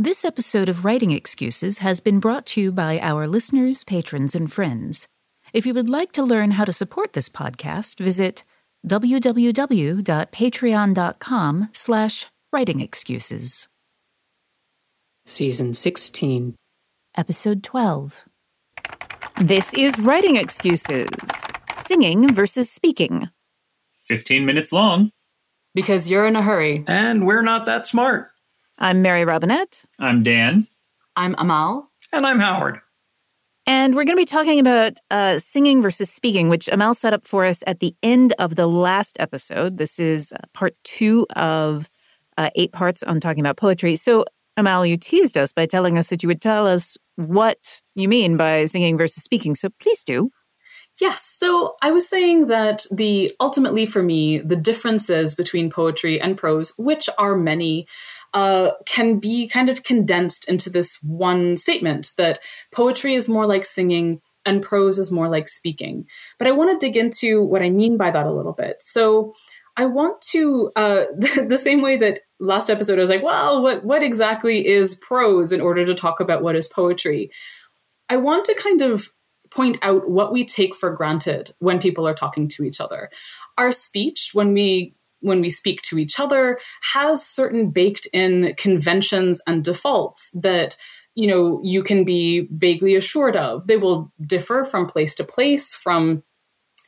This episode of Writing Excuses has been brought to you by our listeners, patrons, and friends. If you would like to learn how to support this podcast, visit www.patreon.com slash writing excuses. Season 16. Episode 12. This is Writing Excuses. Singing versus speaking. 15 minutes long. Because you're in a hurry. And we're not that smart. I'm Mary Robinette. I'm Dan. I'm Amal. And I'm Howard. And we're going to be talking about uh, singing versus speaking, which Amal set up for us at the end of the last episode. This is uh, part two of uh, eight parts on talking about poetry. So, Amal, you teased us by telling us that you would tell us what you mean by singing versus speaking. So, please do. Yes. So I was saying that the ultimately for me, the differences between poetry and prose, which are many, uh, can be kind of condensed into this one statement that poetry is more like singing and prose is more like speaking. But I want to dig into what I mean by that a little bit. So I want to, uh, the, the same way that last episode I was like, well, what, what exactly is prose in order to talk about what is poetry? I want to kind of point out what we take for granted when people are talking to each other. Our speech, when we when we speak to each other, has certain baked in conventions and defaults that you know you can be vaguely assured of. They will differ from place to place, from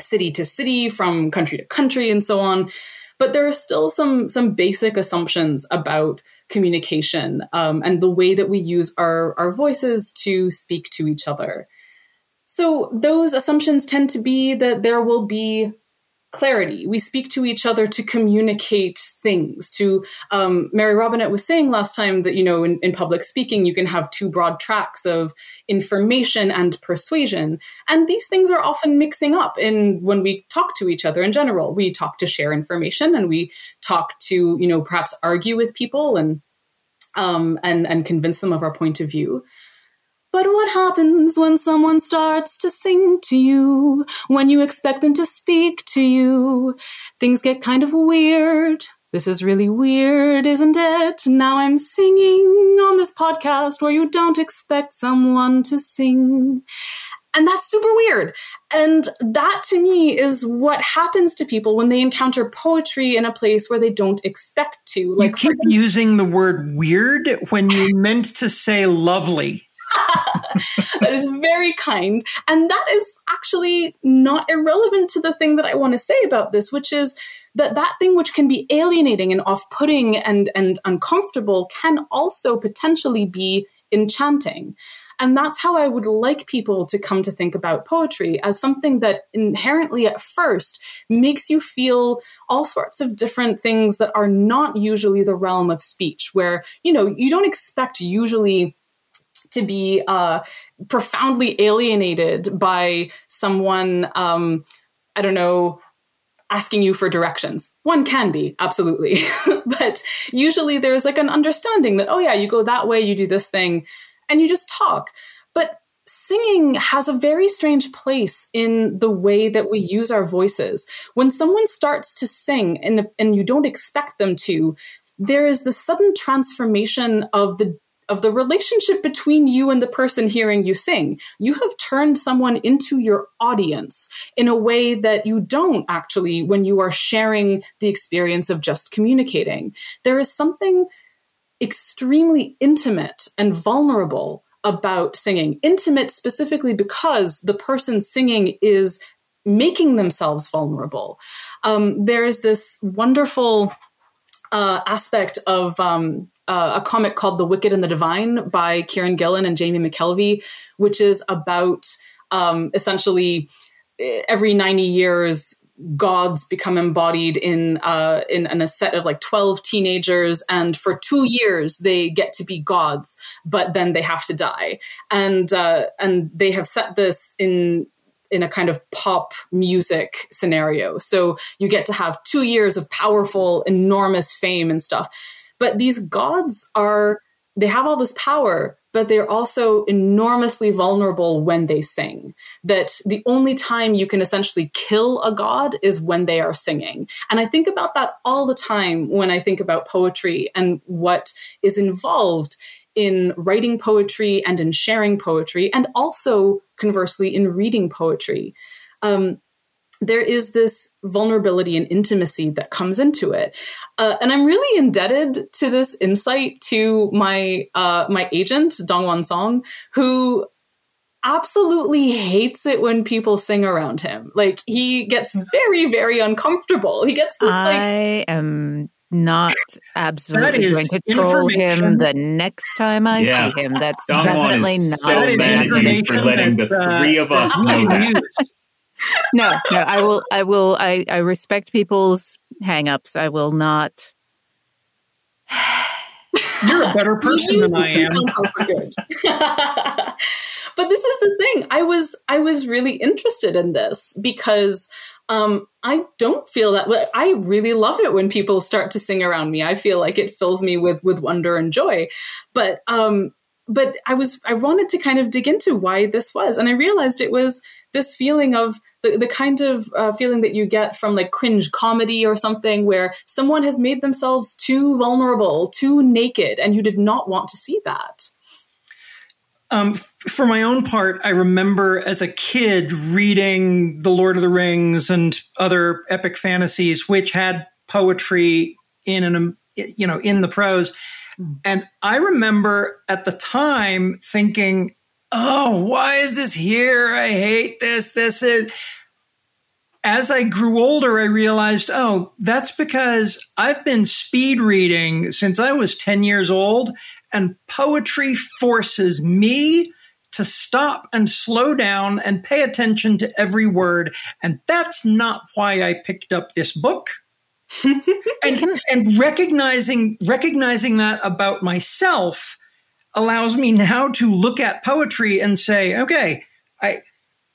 city to city, from country to country, and so on. But there are still some some basic assumptions about communication um, and the way that we use our our voices to speak to each other. So those assumptions tend to be that there will be clarity. We speak to each other to communicate things. To um, Mary Robinette was saying last time that you know in, in, public speaking you can have two broad tracks of information and persuasion, and these things are often mixing up in when we talk to each other in general. We talk to share information, and we talk to you know perhaps argue with people and um, and and convince them of our point of view. But what happens when someone starts to sing to you? When you expect them to speak to you? Things get kind of weird. This is really weird, isn't it? Now I'm singing on this podcast where you don't expect someone to sing. And that's super weird. And that to me is what happens to people when they encounter poetry in a place where they don't expect to. Like you keep using the word weird when you meant to say lovely. that is very kind. And that is actually not irrelevant to the thing that I want to say about this, which is that that thing which can be alienating and off-putting and, and uncomfortable can also potentially be enchanting. And that's how I would like people to come to think about poetry as something that inherently at first makes you feel all sorts of different things that are not usually the realm of speech, where, you know, you don't expect usually to be uh, profoundly alienated by someone, um, I don't know, asking you for directions. One can be, absolutely. but usually there's like an understanding that, oh, yeah, you go that way, you do this thing, and you just talk. But singing has a very strange place in the way that we use our voices. When someone starts to sing and, and you don't expect them to, there is the sudden transformation of the of the relationship between you and the person hearing you sing. You have turned someone into your audience in a way that you don't actually when you are sharing the experience of just communicating. There is something extremely intimate and vulnerable about singing. Intimate specifically because the person singing is making themselves vulnerable. Um, there's this wonderful uh, aspect of um, uh, a comic called The Wicked and the Divine by Kieron Gillen and Jamie McKelvie, which is about um, essentially eh, every 90 years gods become embodied in, uh, in in a set of like twelve teenagers, and for two years they get to be gods, but then they have to die, and uh, and they have set this in in a kind of pop music scenario. So you get to have two years of powerful, enormous fame and stuff. But these gods are, they have all this power, but they're also enormously vulnerable when they sing. That the only time you can essentially kill a god is when they are singing. And I think about that all the time when I think about poetry and what is involved in writing poetry and in sharing poetry, and also conversely in reading poetry. Um, there is this vulnerability and intimacy that comes into it, uh, and I'm really indebted to this insight to my uh, my agent Dongwon Song, who absolutely hates it when people sing around him. Like he gets very, very uncomfortable. He gets this like I am not absolutely going to troll him the next time I Yeah. see him. That's Dongwon definitely is not. so That is mad at you for letting the uh, three of us know that. No, no. I will. I will. I, I respect people's hangups. I will not. You're a better person than I am. the for good. but this is the thing. I was I was really interested in this because um, I don't feel that. well, I really love it when people start to sing around me. I feel like it fills me with with wonder and joy. But um, but I was I wanted to kind of dig into why this was, and I realized it was this feeling of the, the kind of uh, feeling that you get from like cringe comedy or something where someone has made themselves too vulnerable, too naked, and you did not want to see that. Um, f- for my own part, I remember as a kid reading The Lord of the Rings and other epic fantasies, which had poetry in an, you know, in the prose. Hmm. And I remember at the time thinking, oh, why is this here? I hate this. This is. As I grew older, I realized, oh, that's because I've been speed reading since I was 10 years old, and poetry forces me to stop and slow down and pay attention to every word. And that's not why I picked up this book and, and recognizing recognizing that about myself allows me now to look at poetry and say okay i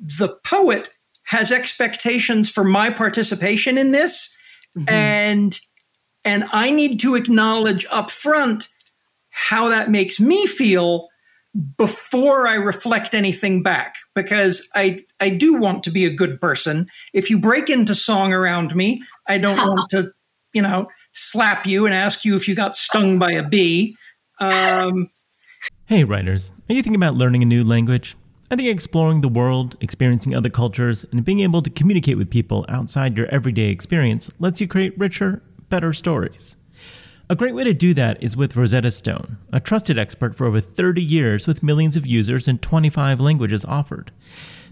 the poet has expectations for my participation in this mm-hmm. and and i need to acknowledge up front how that makes me feel before I reflect anything back because I I do want to be a good person. If you break into song around me, I don't want to, you know, slap you and ask you if you got stung by a bee. Um, Hey, writers, are you thinking about learning a new language? I think exploring the world, experiencing other cultures, and being able to communicate with people outside your everyday experience lets you create richer, better stories. A great way to do that is with Rosetta Stone, a trusted expert for over 30 years with millions of users and 25 languages offered.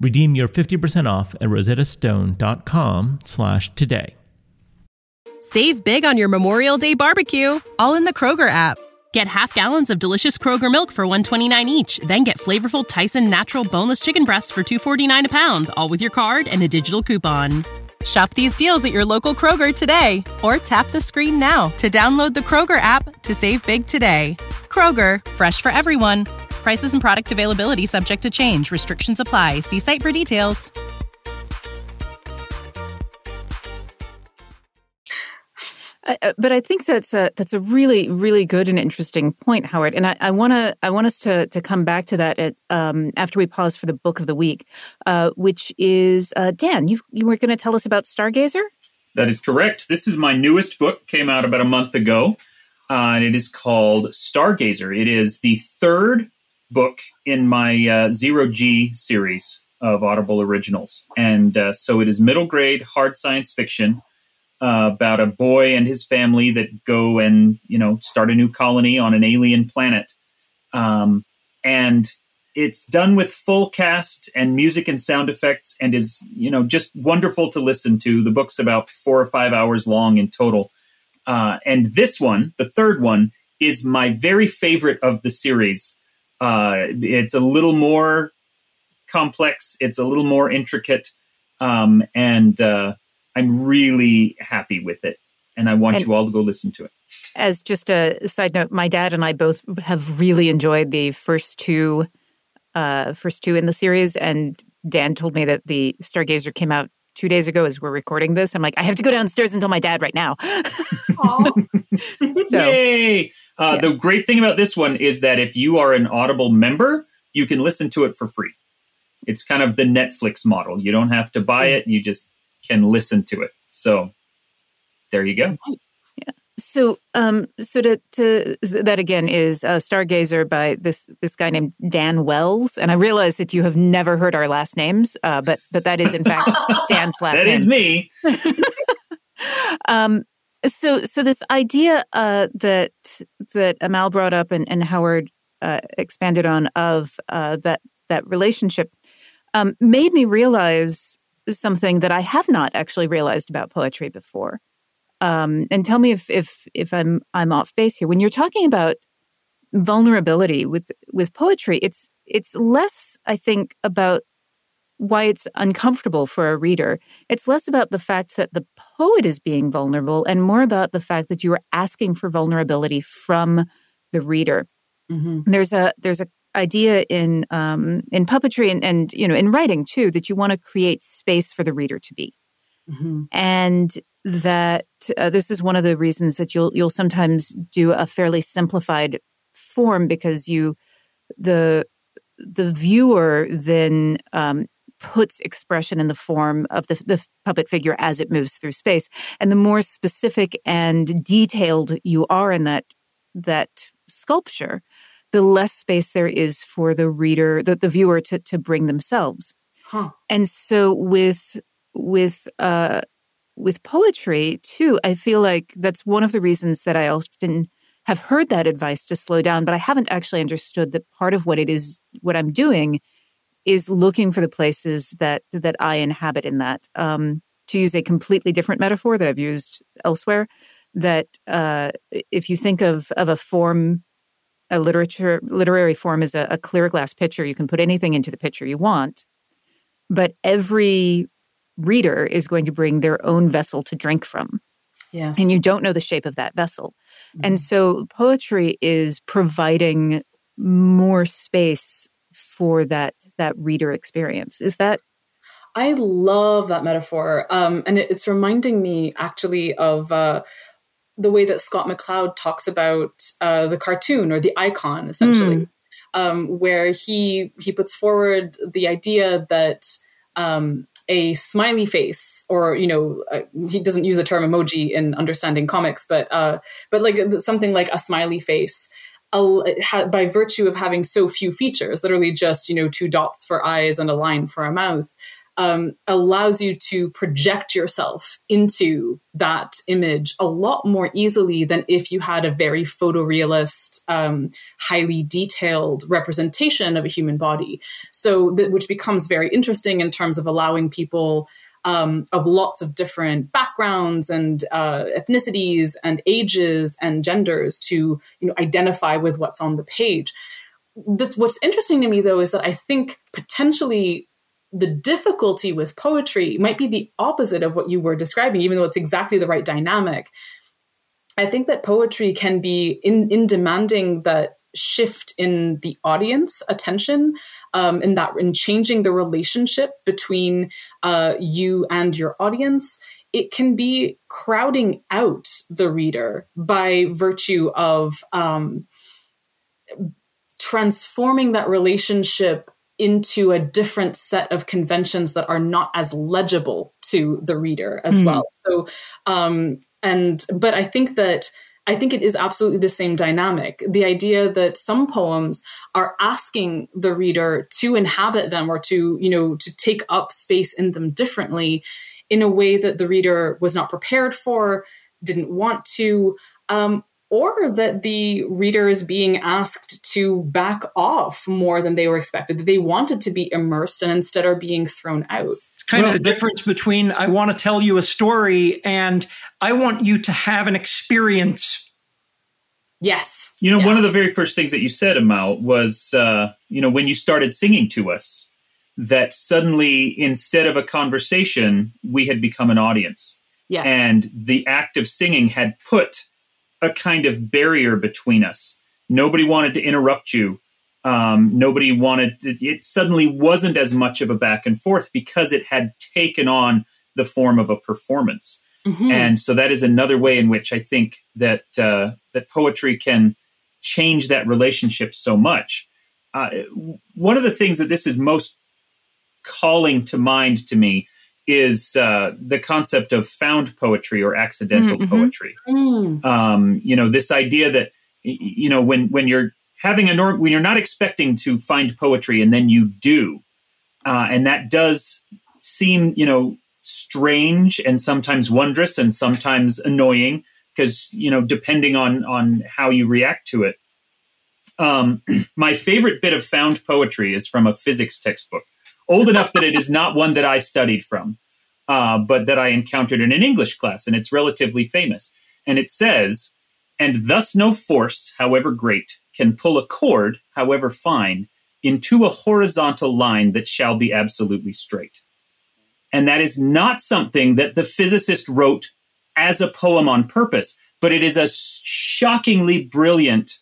Redeem your 50% off at rosettastone.com slash today. Save big on your Memorial Day barbecue, all in the Kroger app. Get half gallons of delicious Kroger milk for 129 each, then get flavorful Tyson natural boneless chicken breasts for 249 a pound, all with your card and a digital coupon. Shop these deals at your local Kroger today or tap the screen now to download the Kroger app to save big today. Kroger, fresh for everyone. Prices and product availability subject to change. Restrictions apply. See site for details. Uh, but I think that's a that's a really really good and interesting point, Howard. And I want to I want us to to come back to that at, um, after we pause for the book of the week, uh, which is uh, Dan. You you were going to tell us about Stargazer. That is correct. This is my newest book. Came out about a month ago, uh, and it is called Stargazer. It is the third book in my uh, Zero G series of Audible originals, and uh, so it is middle grade hard science fiction uh, about a boy and his family that go and you know start a new colony on an alien planet, um, and it's done with full cast and music and sound effects, and is you know just wonderful to listen to. The book's about four or five hours long in total, uh, and this one, the third one, is my very favorite of the series. Uh, it's a little more complex. It's a little more intricate, um, and uh, I'm really happy with it, and I want and you all to go listen to it. As just a side note, my dad and I both have really enjoyed the first two, uh, first two in the series, and Dan told me that the Stargazer came out two days ago as we're recording this. I'm like, I have to go downstairs and tell my dad right now. so, Yay! Uh, yeah. The great thing about this one is that if you are an Audible member, you can listen to it for free. It's kind of the Netflix model. You don't have to buy hmm. it. You just can listen to it. So there you go. Yeah. So, um, so to, to that again is uh, Stargazer by this this guy named Dan Wells, and I realize that you have never heard our last names, uh, but but that is in fact Dan's last that name. That is me. um, so so this idea uh, that that Amal brought up and, and Howard uh, expanded on of uh, that that relationship um, made me realize something that I have not actually realized about poetry before. Um, and tell me if if if I'm I'm off base here. When you're talking about vulnerability with with poetry, it's it's less, I think, about why it's uncomfortable for a reader. It's less about the fact that the poet is being vulnerable and more about the fact that you are asking for vulnerability from the reader. Mm-hmm. There's a there's a idea in um, in puppetry and, and you know in writing too that you want to create space for the reader to be, mm-hmm. and that uh, this is one of the reasons that you'll you'll sometimes do a fairly simplified form because you the the viewer then um, puts expression in the form of the, the puppet figure as it moves through space and the more specific and detailed you are in that that sculpture the less space there is for the reader, the, the viewer to, to bring themselves. Huh. And so with, with, uh, with poetry too, I feel like that's one of the reasons that I often have heard that advice to slow down, but I haven't actually understood that part of what it is, what I'm doing is looking for the places that, that I inhabit in that. Um, to use a completely different metaphor that I've used elsewhere, that uh, if you think of, of a form a literature literary form is a, a clear glass pitcher. You can put anything into the pitcher you want, but every reader is going to bring their own vessel to drink from. Yes. And you don't know the shape of that vessel. Mm-hmm. And so poetry is providing more space for that that reader experience. Is that I love that metaphor. Um, and it, it's reminding me actually of uh, the way that Scott McCloud talks about uh, the cartoon or the icon, essentially, mm. um, where he he puts forward the idea that um, a smiley face, or you know, uh, he doesn't use the term emoji in understanding comics, but uh, but like something like a smiley face. By virtue of having so few features, literally just you know two dots for eyes and a line for a mouth, um, allows you to project yourself into that image a lot more easily than if you had a very photorealist, um, highly detailed representation of a human body. So, which becomes very interesting in terms of allowing people. Um, of lots of different backgrounds and uh, ethnicities and ages and genders to you know identify with what's on the page. That's what's interesting to me though is that I think potentially the difficulty with poetry might be the opposite of what you were describing, even though it's exactly the right dynamic. I think that poetry can be in, in demanding that shift in the audience attention um, in that in changing the relationship between uh, you and your audience it can be crowding out the reader by virtue of um, transforming that relationship into a different set of conventions that are not as legible to the reader as mm. well. So, um, and but I think that I think it is absolutely the same dynamic. The idea that some poems are asking the reader to inhabit them or to, you know, to take up space in them differently in a way that the reader was not prepared for, didn't want to, um, or that the reader is being asked to back off more than they were expected, that they wanted to be immersed and instead are being thrown out. It's kind well, of the difference between I want to tell you a story and I want you to have an experience. Yes. You know, yeah. one of the very first things that you said, Amal, was, uh, you know, when you started singing to us, that suddenly, instead of a conversation, we had become an audience. Yes. And the act of singing had put a kind of barrier between us. Nobody wanted to interrupt you. Um, nobody wanted to, it suddenly wasn't as much of a back and forth because it had taken on the form of a performance. Mm-hmm. And so that is another way in which I think that uh, that poetry can change that relationship so much. Uh, one of the things that this is most calling to mind to me is uh, the concept of found poetry or accidental mm-hmm. poetry. Mm. Um, you know, this idea that you know when when you're having a norm when you're not expecting to find poetry and then you do, uh, and that does seem you know strange and sometimes wondrous and sometimes annoying because you know depending on on how you react to it. Um, my favorite bit of found poetry is from a physics textbook old enough that it is not one that I studied from, uh, but that I encountered in an English class, and it's relatively famous. And it says, and thus no force, however great, can pull a cord, however fine, into a horizontal line that shall be absolutely straight. And that is not something that the physicist wrote as a poem on purpose, but it is a shockingly brilliant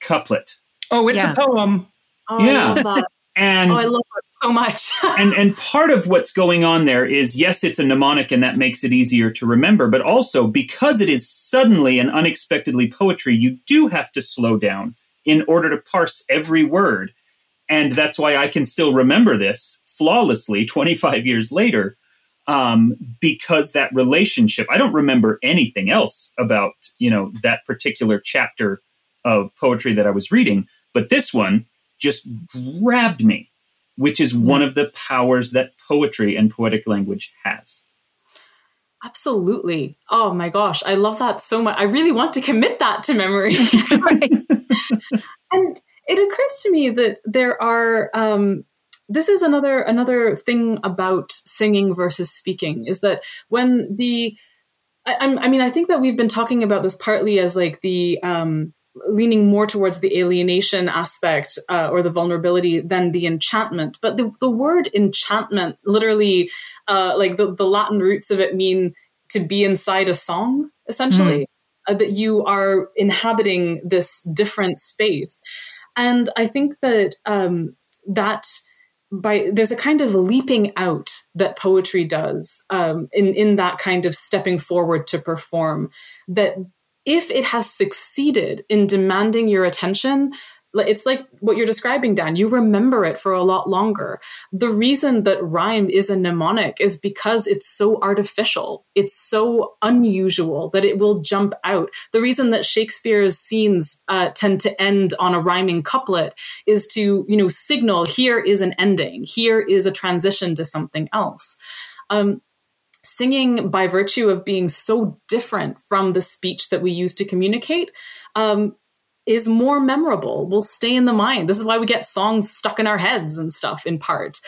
couplet. Oh, it's yeah. a poem. Oh, yeah. And oh, I love it so much. and and part of what's going on there is yes, it's a mnemonic and that makes it easier to remember, but also because it is suddenly and unexpectedly poetry, you do have to slow down in order to parse every word. And that's why I can still remember this flawlessly 25 years later. Um, because that relationship, I don't remember anything else about, you know, that particular chapter of poetry that I was reading, but this one just grabbed me which is one of the powers that poetry and poetic language has. Absolutely. Oh my gosh, I love that so much. I really want to commit that to memory. and it occurs to me that there are um, this is another another thing about singing versus speaking is that when the I, I mean I think that we've been talking about this partly as like the um, leaning more towards the alienation aspect uh, or the vulnerability than the enchantment. But the, the word enchantment, literally, uh, like the, the Latin roots of it mean to be inside a song, essentially, mm. uh, that you are inhabiting this different space. And I think that um, that by there's a kind of leaping out that poetry does um, in in that kind of stepping forward to perform that if it has succeeded in demanding your attention, it's like what you're describing, Dan. You remember it for a lot longer. The reason that rhyme is a mnemonic is because it's so artificial. It's so unusual that it will jump out. The reason that Shakespeare's scenes uh, tend to end on a rhyming couplet is to, you know, signal here is an ending. Here is a transition to something else. Um, singing by virtue of being so different from the speech that we use to communicate um, is more memorable will stay in the mind this is why we get songs stuck in our heads and stuff in part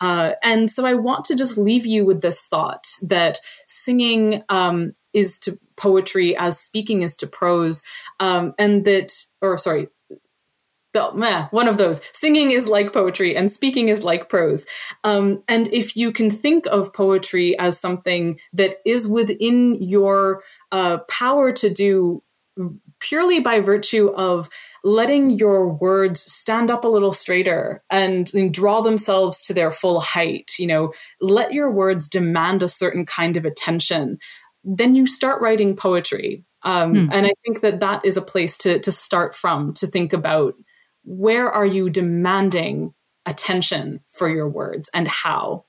uh, and so i want to just leave you with this thought that singing um, is to poetry as speaking is to prose um, and that or sorry the, meh, one of those. Singing is like poetry and speaking is like prose. Um, and if you can think of poetry as something that is within your uh, power to do purely by virtue of letting your words stand up a little straighter and, and, draw themselves to their full height, you know, let your words demand a certain kind of attention, then you start writing poetry. Um, hmm. And I think that that is a place to, to start from to think about where are you demanding attention for your words and how.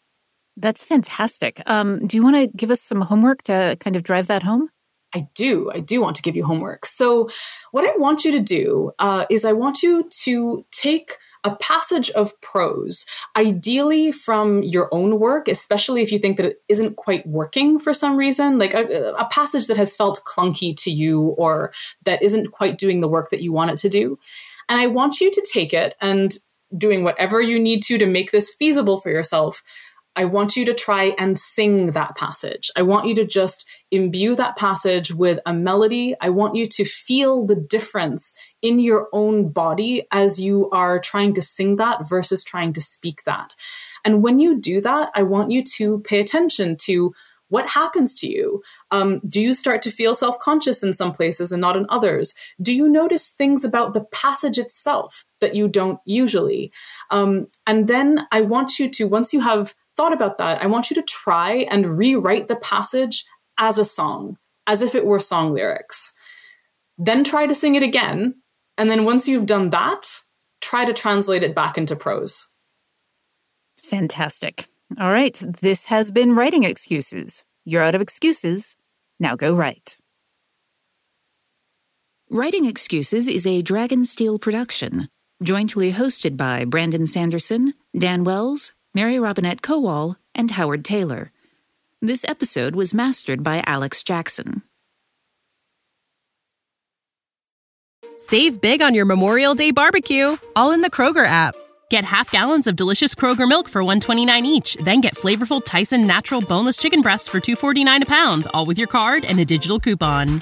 That's fantastic. Um, do you want to give us some homework to kind of drive that home? I do. I do want to give you homework. So, what I want you to do uh, is I want you to take a passage of prose, ideally from your own work, especially if you think that it isn't quite working for some reason, like a, a passage that has felt clunky to you or that isn't quite doing the work that you want it to do. And I want you to take it and doing whatever you need to to make this feasible for yourself I want you to try and sing that passage. I want you to just imbue that passage with a melody. I want you to feel the difference in your own body as you are trying to sing that versus trying to speak that. And when you do that, I want you to pay attention to what happens to you? Um, do you start to feel self conscious in some places and not in others? Do you notice things about the passage itself that you don't usually? Um, and then I want you to, once you have thought about that, I want you to try and rewrite the passage as a song, as if it were song lyrics. Then try to sing it again. And then once you've done that, try to translate it back into prose. Fantastic. All right. This has been Writing Excuses. You're out of excuses. Now go write. Writing Excuses is a Dragonsteel production, jointly hosted by Brandon Sanderson, Dan Wells, Mary Robinette Kowal, and Howard Tayler. This episode was mastered by Alex Jackson. Save big on your Memorial Day barbecue, all in the Kroger app. Get half gallons of delicious Kroger milk for 129 each, then get flavorful Tyson natural boneless chicken breasts for 249 a pound, all with your card and a digital coupon.